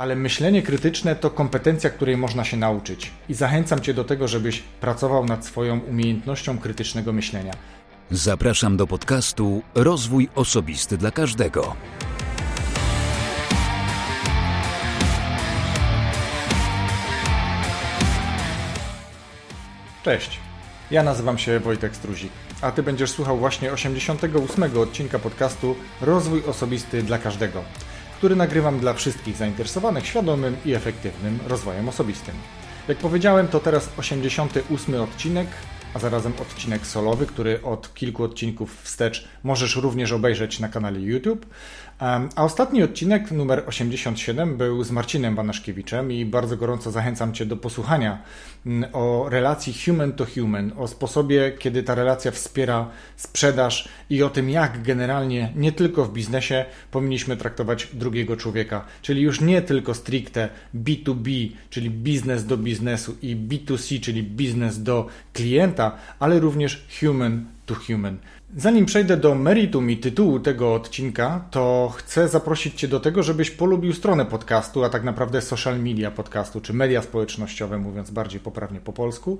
Ale myślenie krytyczne to kompetencja, której można się nauczyć. I zachęcam Cię do tego, żebyś pracował nad swoją umiejętnością krytycznego myślenia. Zapraszam do podcastu Rozwój Osobisty dla Każdego. Cześć. Ja nazywam się Wojtek Struzik, a Ty będziesz słuchał właśnie 88 odcinka podcastu Rozwój Osobisty dla Każdego który nagrywam dla wszystkich zainteresowanych świadomym i efektywnym rozwojem osobistym. Jak powiedziałem, to teraz 88 odcinek, a zarazem odcinek solowy, który od kilku odcinków wstecz możesz również obejrzeć na kanale YouTube. A ostatni odcinek, numer 87, był z Marcinem Banaszkiewiczem i bardzo gorąco zachęcam Cię do posłuchania mm, o relacji human to human, o sposobie, kiedy ta relacja wspiera sprzedaż i o tym, jak generalnie nie tylko w biznesie powinniśmy traktować drugiego człowieka, czyli już nie tylko stricte B2B, czyli biznes do biznesu i B2C, czyli biznes do klienta, ale również human to human. Zanim przejdę do meritum i tytułu tego odcinka, to chcę zaprosić Cię do tego, żebyś polubił stronę podcastu, a tak naprawdę social media podcastu, czy media społecznościowe, mówiąc bardziej poprawnie po polsku.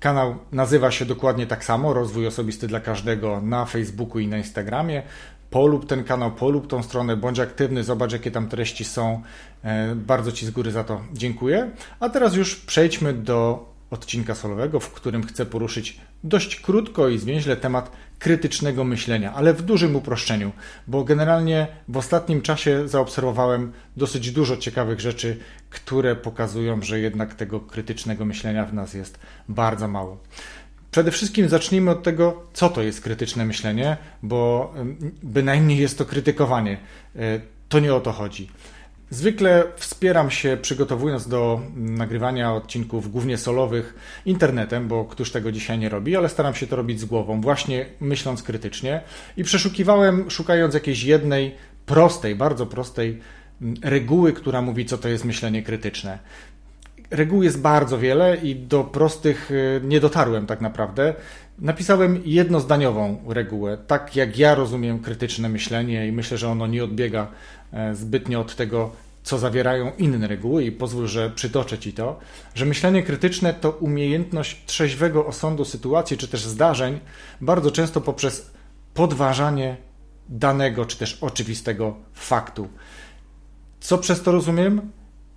Kanał nazywa się dokładnie tak samo, Rozwój Osobisty dla Każdego na Facebooku i na Instagramie. Polub ten kanał, polub tą stronę, bądź aktywny, zobacz jakie tam treści są. E, bardzo Ci z góry za to dziękuję. A teraz już przejdźmy do odcinka solowego, w którym chcę poruszyć dość krótko i zwięźle temat krytycznego myślenia, ale w dużym uproszczeniu, bo generalnie w ostatnim czasie zaobserwowałem dosyć dużo ciekawych rzeczy, które pokazują, że jednak tego krytycznego myślenia w nas jest bardzo mało. Przede wszystkim zacznijmy od tego, co to jest krytyczne myślenie, bo bynajmniej jest to krytykowanie. E, to nie o to chodzi. Zwykle wspieram się przygotowując do nagrywania odcinków głównie solowych internetem, bo któż tego dzisiaj nie robi, ale staram się to robić z głową, właśnie myśląc krytycznie i przeszukiwałem, szukając jakiejś jednej prostej, bardzo prostej mm, reguły, która mówi, co to jest myślenie krytyczne. Reguł jest bardzo wiele i do prostych y, nie dotarłem tak naprawdę. Napisałem jednozdaniową regułę, tak jak ja rozumiem krytyczne myślenie i myślę, że ono nie odbiega e, zbytnio od tego, co zawierają inne reguły i pozwól, że przytoczę Ci to, że myślenie krytyczne to umiejętność trzeźwego osądu sytuacji czy też zdarzeń, bardzo często poprzez podważanie danego czy też oczywistego faktu. Co przez to rozumiem?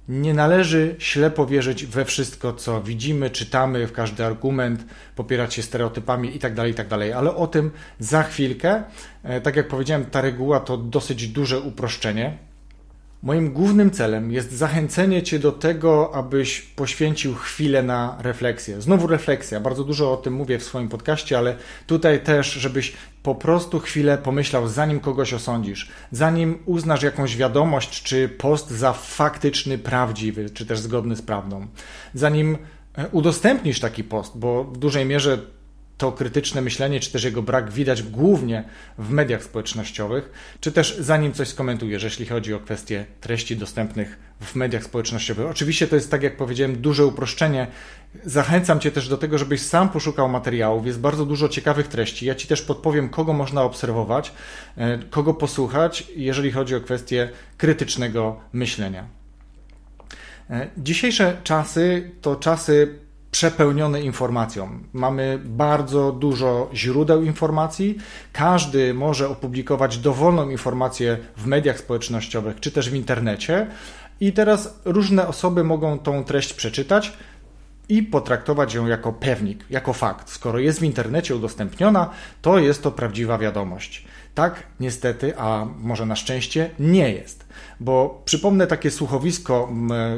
Nie należy ślepo wierzyć we wszystko, co widzimy, czytamy, w każdy argument, popierać się stereotypami itd., tak itd., tak ale o tym za chwilkę. E, tak jak powiedziałem, ta reguła to dosyć duże uproszczenie. Moim głównym celem jest zachęcenie Cię do tego, abyś poświęcił chwilę na refleksję. Znowu refleksja, bardzo dużo o tym mówię w swoim podcaście, ale tutaj też, żebyś po prostu chwilę pomyślał, zanim kogoś osądzisz, zanim uznasz jakąś wiadomość czy post za faktyczny, prawdziwy, czy też zgodny z prawdą, zanim e, udostępnisz taki post, bo w dużej mierze to krytyczne myślenie, czy też jego brak widać głównie w mediach społecznościowych, czy też zanim coś skomentujesz, jeśli chodzi o kwestie treści dostępnych w mediach społecznościowych. Oczywiście to jest, tak jak powiedziałem, duże uproszczenie. Zachęcam Cię też do tego, żebyś sam poszukał materiałów. Jest bardzo dużo ciekawych treści. Ja Ci też podpowiem, kogo można obserwować, e, kogo posłuchać, jeżeli chodzi o kwestie krytycznego myślenia. E, dzisiejsze czasy to czasy przepełnione informacją. Mamy bardzo dużo źródeł informacji. Każdy może opublikować dowolną informację w mediach społecznościowych czy też w internecie. I teraz różne osoby mogą tą treść przeczytać i potraktować ją jako pewnik, jako fakt. Skoro jest w internecie udostępniona, to jest to prawdziwa wiadomość. Tak, niestety, a może na szczęście, nie jest. Bo przypomnę takie słuchowisko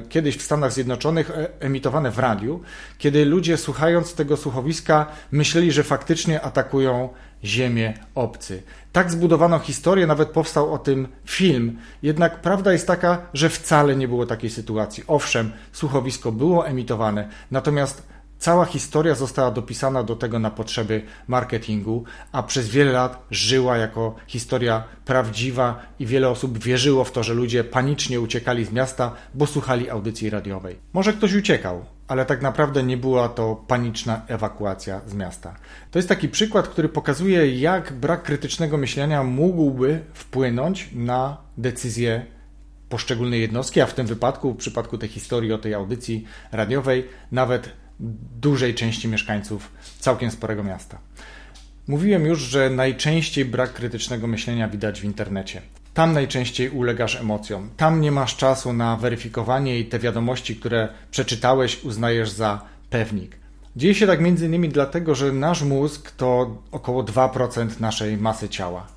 kiedyś w Stanach Zjednoczonych e, emitowane w radiu, kiedy ludzie słuchając tego słuchowiska myśleli, że faktycznie atakują Ziemię obcy. Tak zbudowano historię, nawet powstał o tym film. Jednak prawda jest taka, że wcale nie było takiej sytuacji. Owszem, słuchowisko było emitowane, natomiast Cała historia została dopisana do tego na potrzeby marketingu, a przez wiele lat żyła jako historia prawdziwa i wiele osób wierzyło w to, że ludzie panicznie uciekali z miasta, bo słuchali audycji radiowej. Może ktoś uciekał, ale tak naprawdę nie była to paniczna ewakuacja z miasta. To jest taki przykład, który pokazuje, jak brak krytycznego myślenia mógłby wpłynąć na decyzje poszczególne jednostki, a w tym wypadku, w przypadku tej historii o tej audycji radiowej, nawet dużej części mieszkańców całkiem sporego miasta. Mówiłem już, że najczęściej brak krytycznego myślenia widać w internecie. Tam najczęściej ulegasz emocjom. Tam nie masz czasu na weryfikowanie i te wiadomości, które przeczytałeś, uznajesz za pewnik. Dzieje się tak między innymi dlatego, że nasz mózg to około 2% naszej masy ciała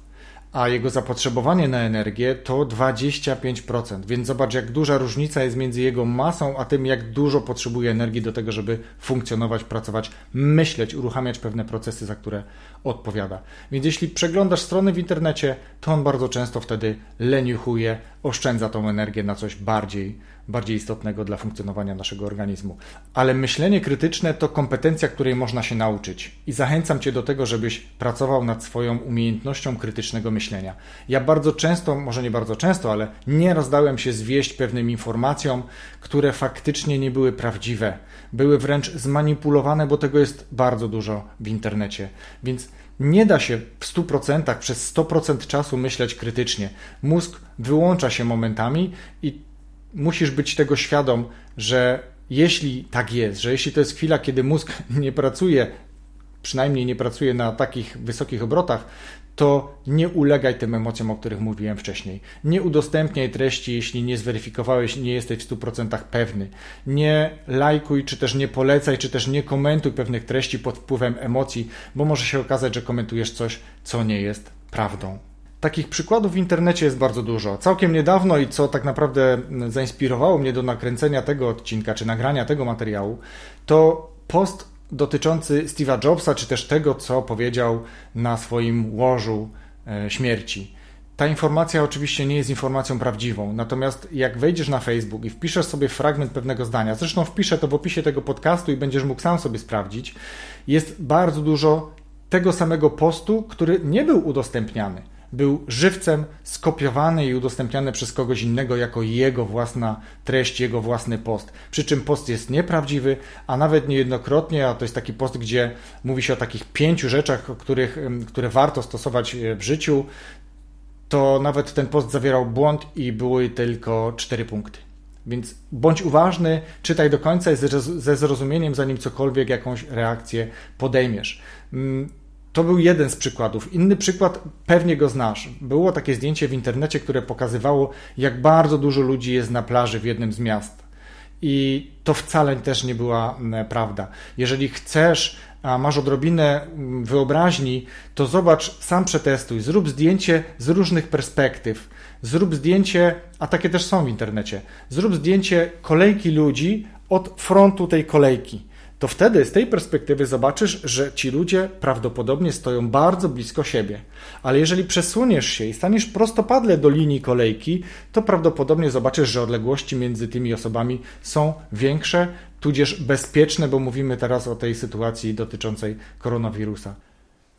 a jego zapotrzebowanie na energię to 25%. Więc zobacz, jak duża różnica jest między jego masą, a tym, jak dużo potrzebuje energii do tego, żeby funkcjonować, pracować, myśleć, uruchamiać pewne procesy, za które odpowiada. Więc jeśli przeglądasz strony w internecie, to on bardzo często wtedy leniuchuje, oszczędza tą energię na coś bardziej bardziej istotnego dla funkcjonowania naszego organizmu. Ale myślenie krytyczne to kompetencja, której można się nauczyć. I zachęcam Cię do tego, żebyś pracował nad swoją umiejętnością krytycznego myślenia. Ja bardzo często, może nie bardzo często, ale nie rozdałem się zwieść pewnym informacjom, które faktycznie nie były prawdziwe. Były wręcz zmanipulowane, bo tego jest bardzo dużo w internecie. Więc nie da się w 100% przez 100% czasu myśleć krytycznie. Mózg wyłącza się momentami i musisz być tego świadom, że jeśli tak jest, że jeśli to jest chwila, kiedy mózg nie pracuje, przynajmniej nie pracuje na takich wysokich obrotach, to nie ulegaj tym emocjom, o których mówiłem wcześniej. Nie udostępniaj treści, jeśli nie zweryfikowałeś, nie jesteś w 100% pewny. Nie lajkuj, czy też nie polecaj, czy też nie komentuj pewnych treści pod wpływem emocji, bo może się okazać, że komentujesz coś, co nie jest prawdą. Takich przykładów w internecie jest bardzo dużo. Całkiem niedawno i co tak naprawdę zainspirowało mnie do nakręcenia tego odcinka, czy nagrania tego materiału, to post dotyczący Steve'a Jobsa, czy też tego, co powiedział na swoim łożu e, śmierci. Ta informacja oczywiście nie jest informacją prawdziwą, natomiast jak wejdziesz na Facebook i wpiszesz sobie fragment pewnego zdania, zresztą wpiszę to w opisie tego podcastu i będziesz mógł sam sobie sprawdzić, jest bardzo dużo tego samego postu, który nie był udostępniany był żywcem skopiowany i udostępniany przez kogoś innego jako jego własna treść, jego własny post. Przy czym post jest nieprawdziwy, a nawet niejednokrotnie, a to jest taki post, gdzie mówi się o takich pięciu rzeczach, których, które warto stosować e, w życiu, to nawet ten post zawierał błąd i były tylko cztery punkty. Więc bądź uważny, czytaj do końca i ze zrozumieniem, zanim cokolwiek, jakąś reakcję podejmiesz. Mm, to był jeden z przykładów. Inny przykład, pewnie go znasz. Było takie zdjęcie w internecie, które pokazywało, jak bardzo dużo ludzi jest na plaży w jednym z miast. I to wcale też nie była prawda. Jeżeli chcesz, a masz odrobinę wyobraźni, to zobacz, sam przetestuj, zrób zdjęcie z różnych perspektyw. Zrób zdjęcie, a takie też są w internecie. Zrób zdjęcie kolejki ludzi od frontu tej kolejki to wtedy z tej perspektywy zobaczysz, że ci ludzie prawdopodobnie stoją bardzo blisko siebie. Ale jeżeli przesuniesz się i staniesz prostopadle do linii kolejki, to prawdopodobnie zobaczysz, że odległości między tymi osobami są większe, tudzież bezpieczne, bo mówimy teraz o tej sytuacji dotyczącej koronawirusa.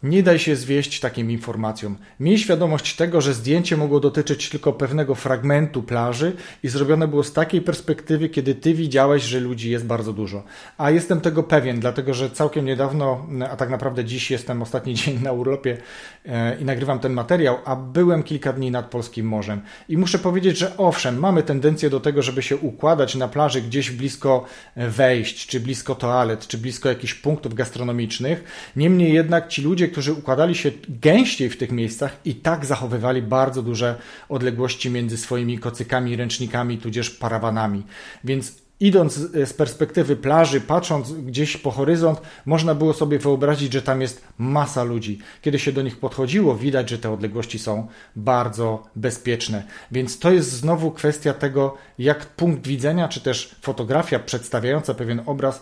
Nie daj się zwieść takim informacjom. Miej świadomość tego, że zdjęcie mogło dotyczyć tylko pewnego fragmentu plaży i zrobione było z takiej perspektywy, kiedy ty widziałeś, że ludzi jest bardzo dużo. A jestem tego pewien, dlatego że całkiem niedawno, a tak naprawdę dziś jestem ostatni dzień na urlopie e, i nagrywam ten materiał, a byłem kilka dni nad Polskim Morzem. I muszę powiedzieć, że owszem, mamy tendencję do tego, żeby się układać na plaży gdzieś blisko wejść, czy blisko toalet, czy blisko jakichś punktów gastronomicznych. Niemniej jednak ci ludzie, którzy układali się gęściej w tych miejscach i tak zachowywali bardzo duże odległości między swoimi kocykami, ręcznikami, tudzież parawanami. Więc idąc z perspektywy plaży, patrząc gdzieś po horyzont, można było sobie wyobrazić, że tam jest masa ludzi. Kiedy się do nich podchodziło, widać, że te odległości są bardzo bezpieczne. Więc to jest znowu kwestia tego, jak punkt widzenia, czy też fotografia przedstawiająca pewien obraz,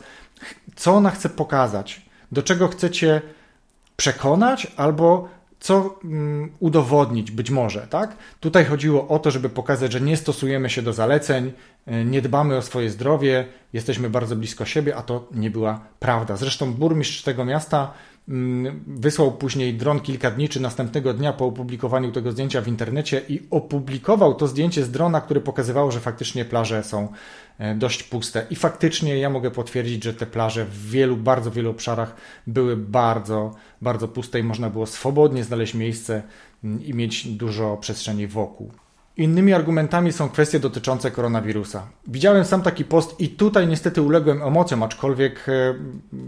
co ona chce pokazać, do czego chcecie przekonać albo co mm, udowodnić być może, tak? Tutaj chodziło o to, żeby pokazać, że nie stosujemy się do zaleceń, nie dbamy o swoje zdrowie, jesteśmy bardzo blisko siebie, a to nie była prawda. Zresztą burmistrz tego miasta mm, wysłał później dron kilka dni czy następnego dnia po opublikowaniu tego zdjęcia w internecie i opublikował to zdjęcie z drona, które pokazywało, że faktycznie plaże są E, dość puste. I faktycznie ja mogę potwierdzić, że te plaże w wielu, bardzo wielu obszarach były bardzo, bardzo puste i można było swobodnie znaleźć miejsce mm, i mieć dużo przestrzeni wokół. Innymi argumentami są kwestie dotyczące koronawirusa. Widziałem sam taki post i tutaj niestety uległem emocjom, aczkolwiek e,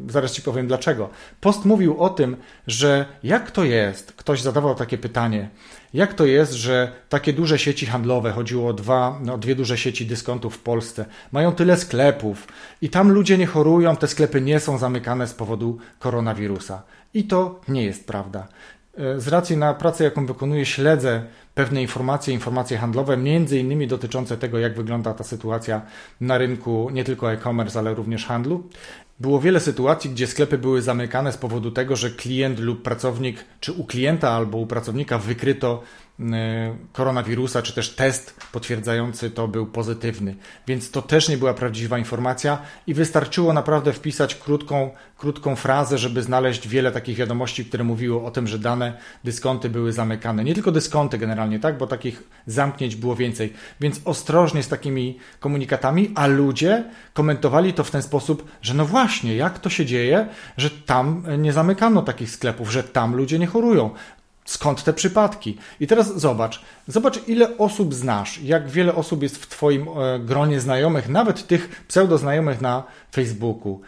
zaraz Ci powiem dlaczego. Post mówił o tym, że jak to jest, ktoś zadawał takie pytanie, jak to jest, że takie duże sieci handlowe, chodziło o dwa, no, dwie duże sieci dyskontów w Polsce, mają tyle sklepów i tam ludzie nie chorują, te sklepy nie są zamykane z powodu koronawirusa. I to nie jest prawda. E, z racji na pracę, jaką wykonuję, śledzę pewne informacje, informacje handlowe, między innymi dotyczące tego, jak wygląda ta sytuacja na rynku nie tylko e-commerce, ale również handlu. Było wiele sytuacji, gdzie sklepy były zamykane z powodu tego, że klient lub pracownik, czy u klienta albo u pracownika wykryto koronawirusa, czy też test potwierdzający to był pozytywny. Więc to też nie była prawdziwa informacja i wystarczyło naprawdę wpisać krótką, krótką frazę, żeby znaleźć wiele takich wiadomości, które mówiły o tym, że dane dyskonty były zamykane. Nie tylko dyskonty generalnie, tak, bo takich zamknięć było więcej. Więc ostrożnie z takimi komunikatami, a ludzie komentowali to w ten sposób, że no właśnie, jak to się dzieje, że tam nie zamykano takich sklepów, że tam ludzie nie chorują. Skąd te przypadki? I teraz zobacz, zobacz ile osób znasz, jak wiele osób jest w Twoim e, gronie znajomych, nawet tych pseudoznajomych na Facebooku.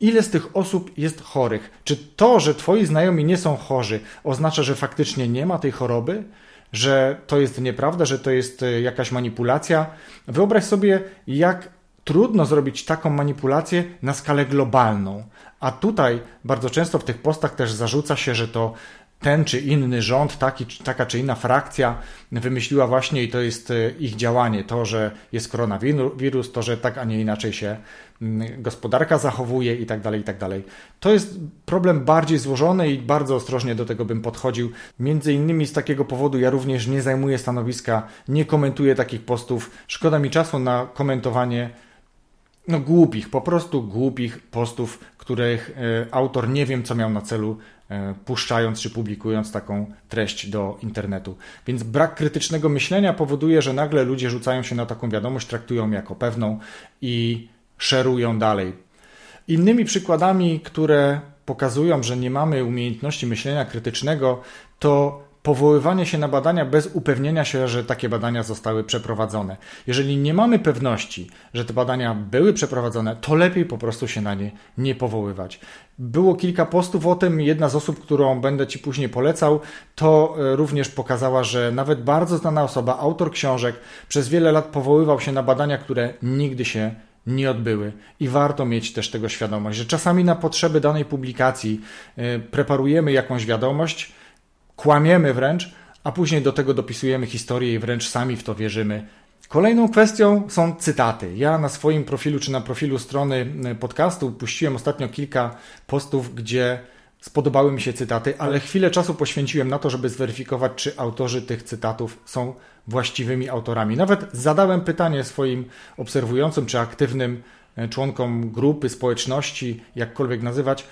Ile z tych osób jest chorych? Czy to, że Twoi znajomi nie są chorzy, oznacza, że faktycznie nie ma tej choroby? Że to jest nieprawda, że to jest e, jakaś manipulacja? Wyobraź sobie, jak trudno zrobić taką manipulację na skalę globalną. A tutaj bardzo często w tych postach też zarzuca się, że to ten czy inny rząd, taki, taka czy inna frakcja wymyśliła właśnie i to jest e, ich działanie, to, że jest koronawirus, to, że tak, a nie inaczej się mm, gospodarka zachowuje i tak dalej, i tak dalej. To jest problem bardziej złożony i bardzo ostrożnie do tego bym podchodził. Między innymi z takiego powodu ja również nie zajmuję stanowiska, nie komentuję takich postów. Szkoda mi czasu na komentowanie no głupich, po prostu głupich postów, których e, autor nie wiem, co miał na celu puszczając czy publikując taką treść do internetu. Więc brak krytycznego myślenia powoduje, że nagle ludzie rzucają się na taką wiadomość, traktują jako pewną i szerują dalej. Innymi przykładami, które pokazują, że nie mamy umiejętności myślenia krytycznego, to powoływanie się na badania bez upewnienia się, że takie badania zostały przeprowadzone. Jeżeli nie mamy pewności, że te badania były przeprowadzone, to lepiej po prostu się na nie nie powoływać. Było kilka postów o tym. Jedna z osób, którą będę Ci później polecał, to e, również pokazała, że nawet bardzo znana osoba, autor książek, przez wiele lat powoływał się na badania, które nigdy się nie odbyły. I warto mieć też tego świadomość, że czasami na potrzeby danej publikacji e, preparujemy jakąś wiadomość, kłamiemy wręcz, a później do tego dopisujemy historię i wręcz sami w to wierzymy. Kolejną kwestią są cytaty. Ja na swoim profilu czy na profilu strony e, podcastu puściłem ostatnio kilka postów, gdzie spodobały mi się cytaty, ale chwilę czasu poświęciłem na to, żeby zweryfikować, czy autorzy tych cytatów są właściwymi autorami. Nawet zadałem pytanie swoim obserwującym czy aktywnym e, członkom grupy, społeczności, jakkolwiek nazywać,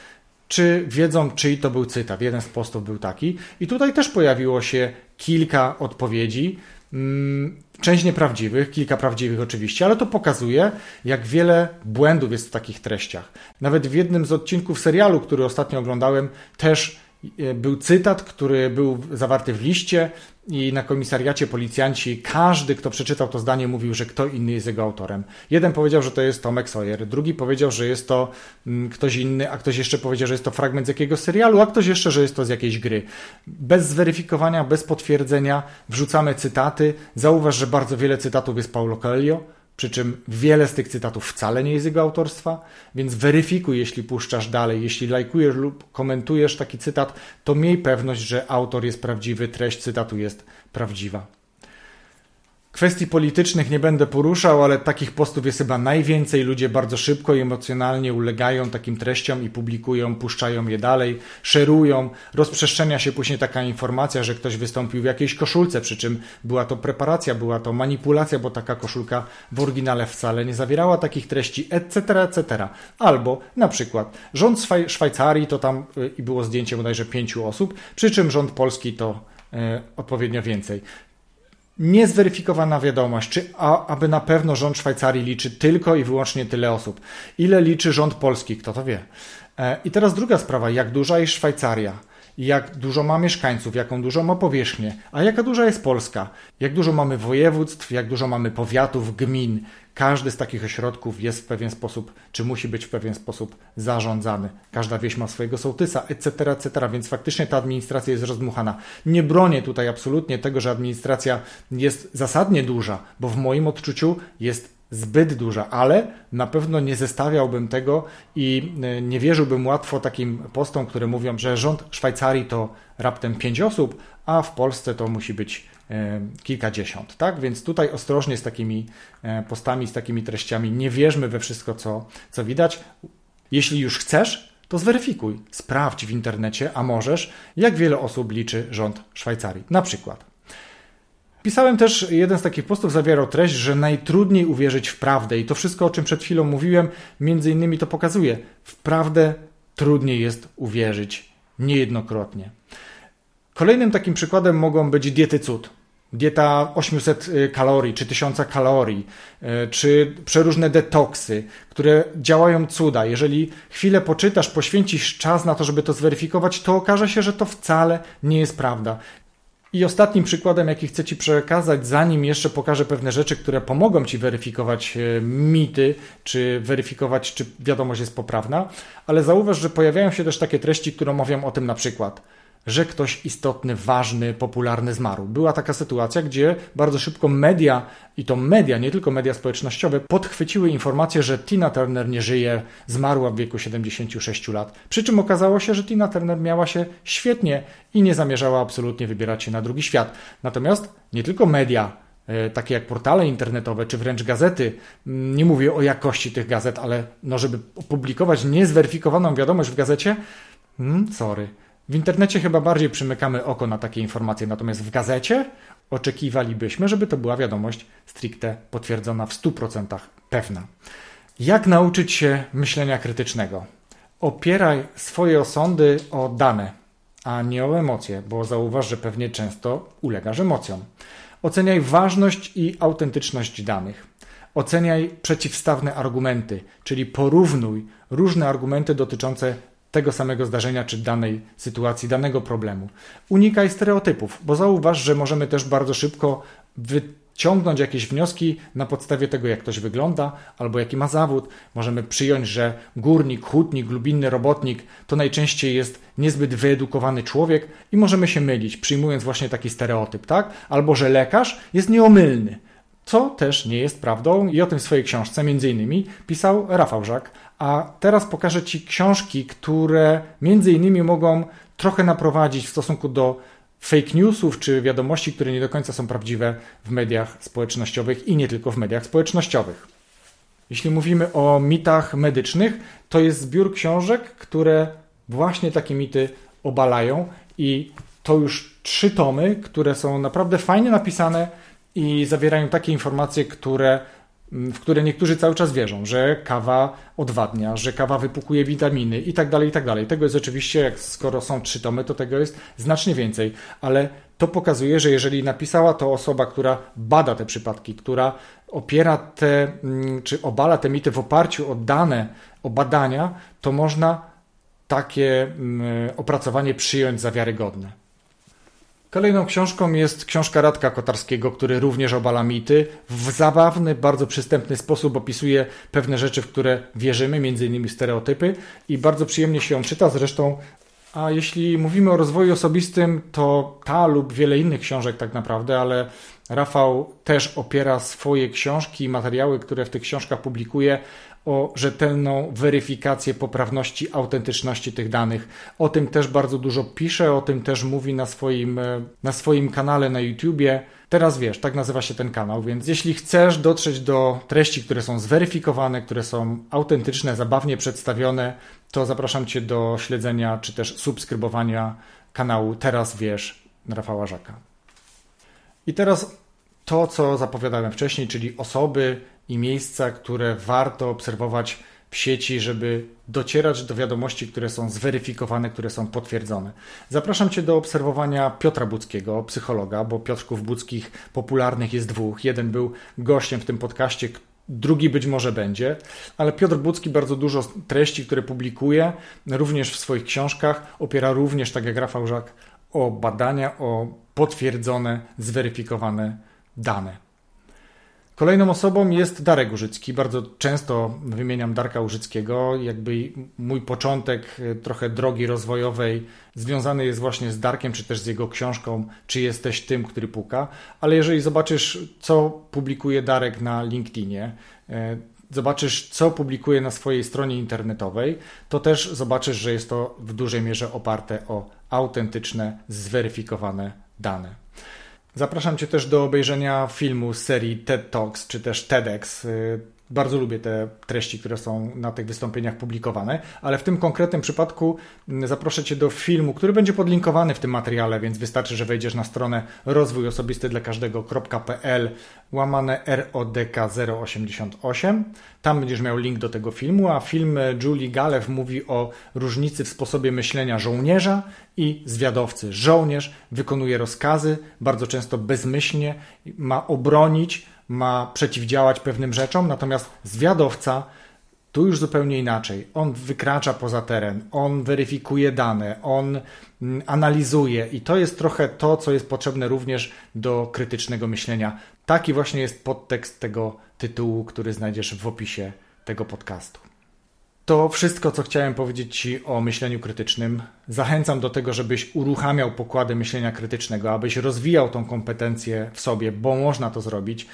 czy wiedzą, czyj to był cytat. Jeden z postów był taki. I tutaj też pojawiło się kilka odpowiedzi. Mm, część nieprawdziwych, kilka prawdziwych oczywiście, ale to pokazuje, jak wiele błędów jest w takich treściach. Nawet w jednym z odcinków serialu, który ostatnio oglądałem, też był cytat, który był zawarty w liście i na komisariacie policjanci, każdy, kto przeczytał to zdanie, mówił, że kto inny jest jego autorem. Jeden powiedział, że to jest Tomek Sawyer, drugi powiedział, że jest to mm, ktoś inny, a ktoś jeszcze powiedział, że jest to fragment z jakiegoś serialu, a ktoś jeszcze, że jest to z jakiejś gry. Bez zweryfikowania, bez potwierdzenia wrzucamy cytaty. Zauważ, że bardzo wiele cytatów jest Paulo Coelho, przy czym wiele z tych cytatów wcale nie jest jego autorstwa, więc weryfikuj, jeśli puszczasz dalej, jeśli lajkujesz lub komentujesz taki cytat, to miej pewność, że autor jest prawdziwy, treść cytatu jest prawdziwa. Kwestii politycznych nie będę poruszał, ale takich postów jest chyba najwięcej. Ludzie bardzo szybko i emocjonalnie ulegają takim treściom i publikują, puszczają je dalej, szerują. Rozprzestrzenia się później taka informacja, że ktoś wystąpił w jakiejś koszulce, przy czym była to preparacja, była to manipulacja, bo taka koszulka w oryginale wcale nie zawierała takich treści, etc., etc. Albo na przykład rząd Szwajcarii to tam y, i było zdjęcie bodajże pięciu osób, przy czym rząd polski to y, odpowiednio więcej niezweryfikowana wiadomość, czy a, aby na pewno rząd Szwajcarii liczy tylko i wyłącznie tyle osób. Ile liczy rząd polski, kto to wie. E, I teraz druga sprawa, jak duża jest Szwajcaria? Jak dużo ma mieszkańców, jaką dużo ma powierzchnię, a jaka duża jest Polska, jak dużo mamy województw, jak dużo mamy powiatów, gmin. Każdy z takich ośrodków jest w pewien sposób, czy musi być w pewien sposób zarządzany. Każda wieś ma swojego sołtysa, etc., etc., więc faktycznie ta administracja jest rozdmuchana. Nie bronię tutaj absolutnie tego, że administracja jest zasadnie duża, bo w moim odczuciu jest zbyt duża, ale na pewno nie zestawiałbym tego i e, nie wierzyłbym łatwo takim postom, które mówią, że rząd Szwajcarii to raptem pięć osób, a w Polsce to musi być e, kilkadziesiąt, tak? Więc tutaj ostrożnie z takimi e, postami, z takimi treściami. Nie wierzmy we wszystko, co, co widać. Jeśli już chcesz, to zweryfikuj, sprawdź w internecie, a możesz, jak wiele osób liczy rząd Szwajcarii. Na przykład Pisałem też, jeden z takich postów zawierał treść, że najtrudniej uwierzyć w prawdę i to wszystko, o czym przed chwilą mówiłem, między innymi to pokazuje. W prawdę trudniej jest uwierzyć niejednokrotnie. Kolejnym takim przykładem mogą być diety cud. Dieta 800 y, kalorii, czy 1000 kalorii, y, czy przeróżne detoksy, które działają cuda. Jeżeli chwilę poczytasz, poświęcisz czas na to, żeby to zweryfikować, to okaże się, że to wcale nie jest prawda. I ostatnim przykładem, jaki chcę Ci przekazać, zanim jeszcze pokażę pewne rzeczy, które pomogą Ci weryfikować e, mity, czy weryfikować, czy wiadomość jest poprawna, ale zauważ, że pojawiają się też takie treści, które mówią o tym na przykład – że ktoś istotny, ważny, popularny zmarł. Była taka sytuacja, gdzie bardzo szybko media, i to media, nie tylko media społecznościowe, podchwyciły informację, że Tina Turner nie żyje, zmarła w wieku 76 lat. Przy czym okazało się, że Tina Turner miała się świetnie i nie zamierzała absolutnie wybierać się na drugi świat. Natomiast nie tylko media, e, takie jak portale internetowe, czy wręcz gazety. Mm, nie mówię o jakości tych gazet, ale no, żeby opublikować niezweryfikowaną wiadomość w gazecie, hmm, sorry. W internecie chyba bardziej przymykamy oko na takie informacje, natomiast w gazecie oczekiwalibyśmy, żeby to była wiadomość stricte potwierdzona w 100% pewna. Jak nauczyć się myślenia krytycznego? Opieraj swoje osądy o dane, a nie o emocje, bo zauważ, że pewnie często ulegasz emocjom. Oceniaj ważność i autentyczność danych. Oceniaj przeciwstawne argumenty, czyli porównuj różne argumenty dotyczące tego samego zdarzenia czy danej sytuacji, danego problemu. Unikaj stereotypów, bo zauważ, że możemy też bardzo szybko wyciągnąć jakieś wnioski na podstawie tego, jak ktoś wygląda albo jaki ma zawód. Możemy przyjąć, że górnik, hutnik, glubinny robotnik to najczęściej jest niezbyt wyedukowany człowiek i możemy się mylić, przyjmując właśnie taki stereotyp, tak? Albo że lekarz jest nieomylny co też nie jest prawdą i o tym w swojej książce między innymi pisał Rafał Żak. A teraz pokażę Ci książki, które między innymi mogą trochę naprowadzić w stosunku do fake newsów czy wiadomości, które nie do końca są prawdziwe w mediach społecznościowych i nie tylko w mediach społecznościowych. Jeśli mówimy o mitach medycznych, to jest zbiór książek, które właśnie takie mity obalają i to już trzy tomy, które są naprawdę fajnie napisane, i zawierają takie informacje, które, mm, w które niektórzy cały czas wierzą, że kawa odwadnia, że kawa wypukuje witaminy i tak dalej, i tak dalej. Tego jest oczywiście, jak skoro są trzy tomy, to tego jest znacznie więcej, ale to pokazuje, że jeżeli napisała to osoba, która bada te przypadki, która opiera te, mm, czy obala te mity w oparciu o dane, o badania, to można takie mm, opracowanie przyjąć za wiarygodne. Kolejną książką jest książka Radka Kotarskiego, który również obala mity. W zabawny, bardzo przystępny sposób opisuje pewne rzeczy, w które wierzymy, innymi stereotypy i bardzo przyjemnie się ją czyta. Zresztą, a jeśli mówimy o rozwoju osobistym, to ta lub wiele innych książek tak naprawdę, ale Rafał też opiera swoje książki i materiały, które w tych książkach publikuje, o rzetelną weryfikację poprawności, autentyczności tych danych. O tym też bardzo dużo pisze, o tym też mówi na swoim, e, na swoim kanale na YouTubie. Teraz wiesz, tak nazywa się ten kanał, więc jeśli chcesz dotrzeć do treści, które są zweryfikowane, które są autentyczne, zabawnie przedstawione, to zapraszam Cię do śledzenia czy też subskrybowania kanału Teraz Wiesz Rafała Żaka. I teraz to, co zapowiadałem wcześniej, czyli osoby i miejsca, które warto obserwować w sieci, żeby docierać do wiadomości, które są zweryfikowane, które są potwierdzone. Zapraszam Cię do obserwowania Piotra Budzkiego, psychologa, bo Piotrków Budzkich popularnych jest dwóch. Jeden był gościem w tym podcaście, drugi być może będzie, ale Piotr Bucki bardzo dużo treści, które publikuje, również w swoich książkach, opiera również, tak jak Rafał Żak, o badania, o potwierdzone, zweryfikowane dane. Kolejną osobą jest Darek Użycki. Bardzo często wymieniam Darka Użyckiego. Jakby mój początek e, trochę drogi rozwojowej związany jest właśnie z Darkiem, czy też z jego książką Czy jesteś tym, który puka. Ale jeżeli zobaczysz, co publikuje Darek na LinkedInie, e, zobaczysz, co publikuje na swojej stronie internetowej, to też zobaczysz, że jest to w dużej mierze oparte o autentyczne, zweryfikowane dane. Zapraszam Cię też do obejrzenia filmu z serii TED Talks czy też TEDx. Bardzo lubię te treści, które są na tych wystąpieniach publikowane, ale w tym konkretnym przypadku mm, zaproszę Cię do filmu, który będzie podlinkowany w tym materiale, więc wystarczy, że wejdziesz na stronę rozwój osobisty dla każdego.pl łamane RODK 088. Tam będziesz miał link do tego filmu, a film Julie Galew mówi o różnicy w sposobie myślenia żołnierza i zwiadowcy. Żołnierz wykonuje rozkazy, bardzo często bezmyślnie, ma obronić, ma przeciwdziałać pewnym rzeczom, natomiast zwiadowca tu już zupełnie inaczej. On wykracza poza teren, on weryfikuje dane, on mm, analizuje i to jest trochę to, co jest potrzebne również do krytycznego myślenia. Taki właśnie jest podtekst tego tytułu, który znajdziesz w opisie tego podcastu. To wszystko, co chciałem powiedzieć Ci o myśleniu krytycznym. Zachęcam do tego, żebyś uruchamiał pokłady myślenia krytycznego, abyś rozwijał tą kompetencję w sobie, bo można to zrobić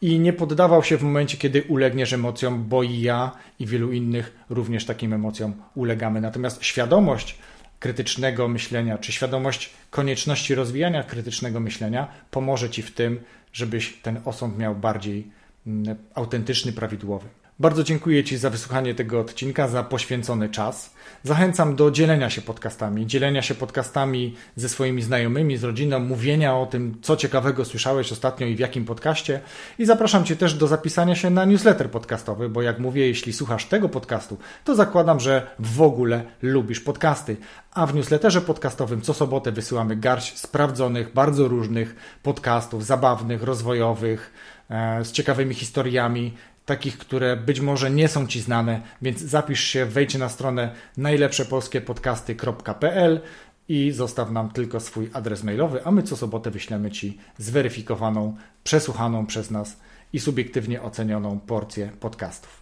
i nie poddawał się w momencie, kiedy ulegniesz emocjom, bo i ja i wielu innych również takim emocjom ulegamy. Natomiast świadomość krytycznego myślenia, czy świadomość konieczności rozwijania krytycznego myślenia pomoże Ci w tym, żebyś ten osąd miał bardziej mm, autentyczny, prawidłowy. Bardzo dziękuję Ci za wysłuchanie tego odcinka, za poświęcony czas. Zachęcam do dzielenia się podcastami, dzielenia się podcastami ze swoimi znajomymi, z rodziną, mówienia o tym, co ciekawego słyszałeś ostatnio i w jakim podcaście. I zapraszam Cię też do zapisania się na newsletter podcastowy, bo jak mówię, jeśli słuchasz tego podcastu, to zakładam, że w ogóle lubisz podcasty. A w newsletterze podcastowym co sobotę wysyłamy garść sprawdzonych, bardzo różnych podcastów, zabawnych, rozwojowych, e, z ciekawymi historiami, takich, które być może nie są Ci znane, więc zapisz się, wejdź na stronę najlepszepolskiepodcasty.pl i zostaw nam tylko swój adres mailowy, a my co sobotę wyślemy Ci zweryfikowaną, przesłuchaną przez nas i subiektywnie ocenioną porcję podcastów.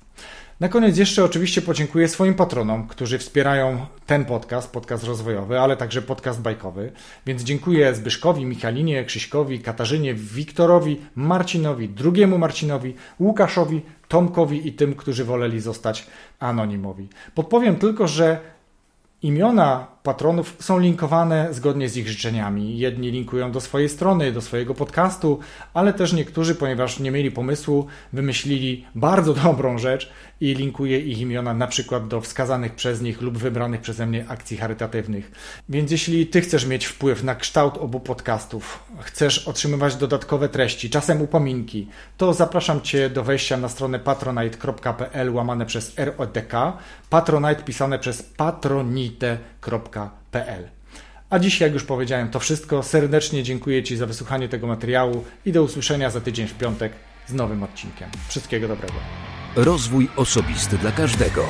Na koniec jeszcze oczywiście podziękuję swoim patronom, którzy wspierają ten podcast, podcast rozwojowy, ale także podcast bajkowy. Więc dziękuję Zbyszkowi, Michalinie, Krzyśkowi, Katarzynie, Wiktorowi, Marcinowi, drugiemu Marcinowi, Łukaszowi, Tomkowi i tym, którzy woleli zostać anonimowi. Podpowiem tylko, że imiona patronów są linkowane zgodnie z ich życzeniami. Jedni linkują do swojej strony, do swojego podcastu, ale też niektórzy, ponieważ nie mieli pomysłu, wymyślili bardzo dobrą rzecz i linkuje ich imiona na przykład do wskazanych przez nich lub wybranych przeze mnie akcji charytatywnych. Więc jeśli ty chcesz mieć wpływ na kształt obu podcastów, chcesz otrzymywać dodatkowe treści, czasem upominki, to zapraszam cię do wejścia na stronę patronite.pl łamane przez RODK, patronite pisane przez patronite.pl. A dziś, jak już powiedziałem, to wszystko. Serdecznie dziękuję Ci za wysłuchanie tego materiału i do usłyszenia za tydzień w piątek z nowym odcinkiem. Wszystkiego dobrego. Rozwój osobisty dla każdego.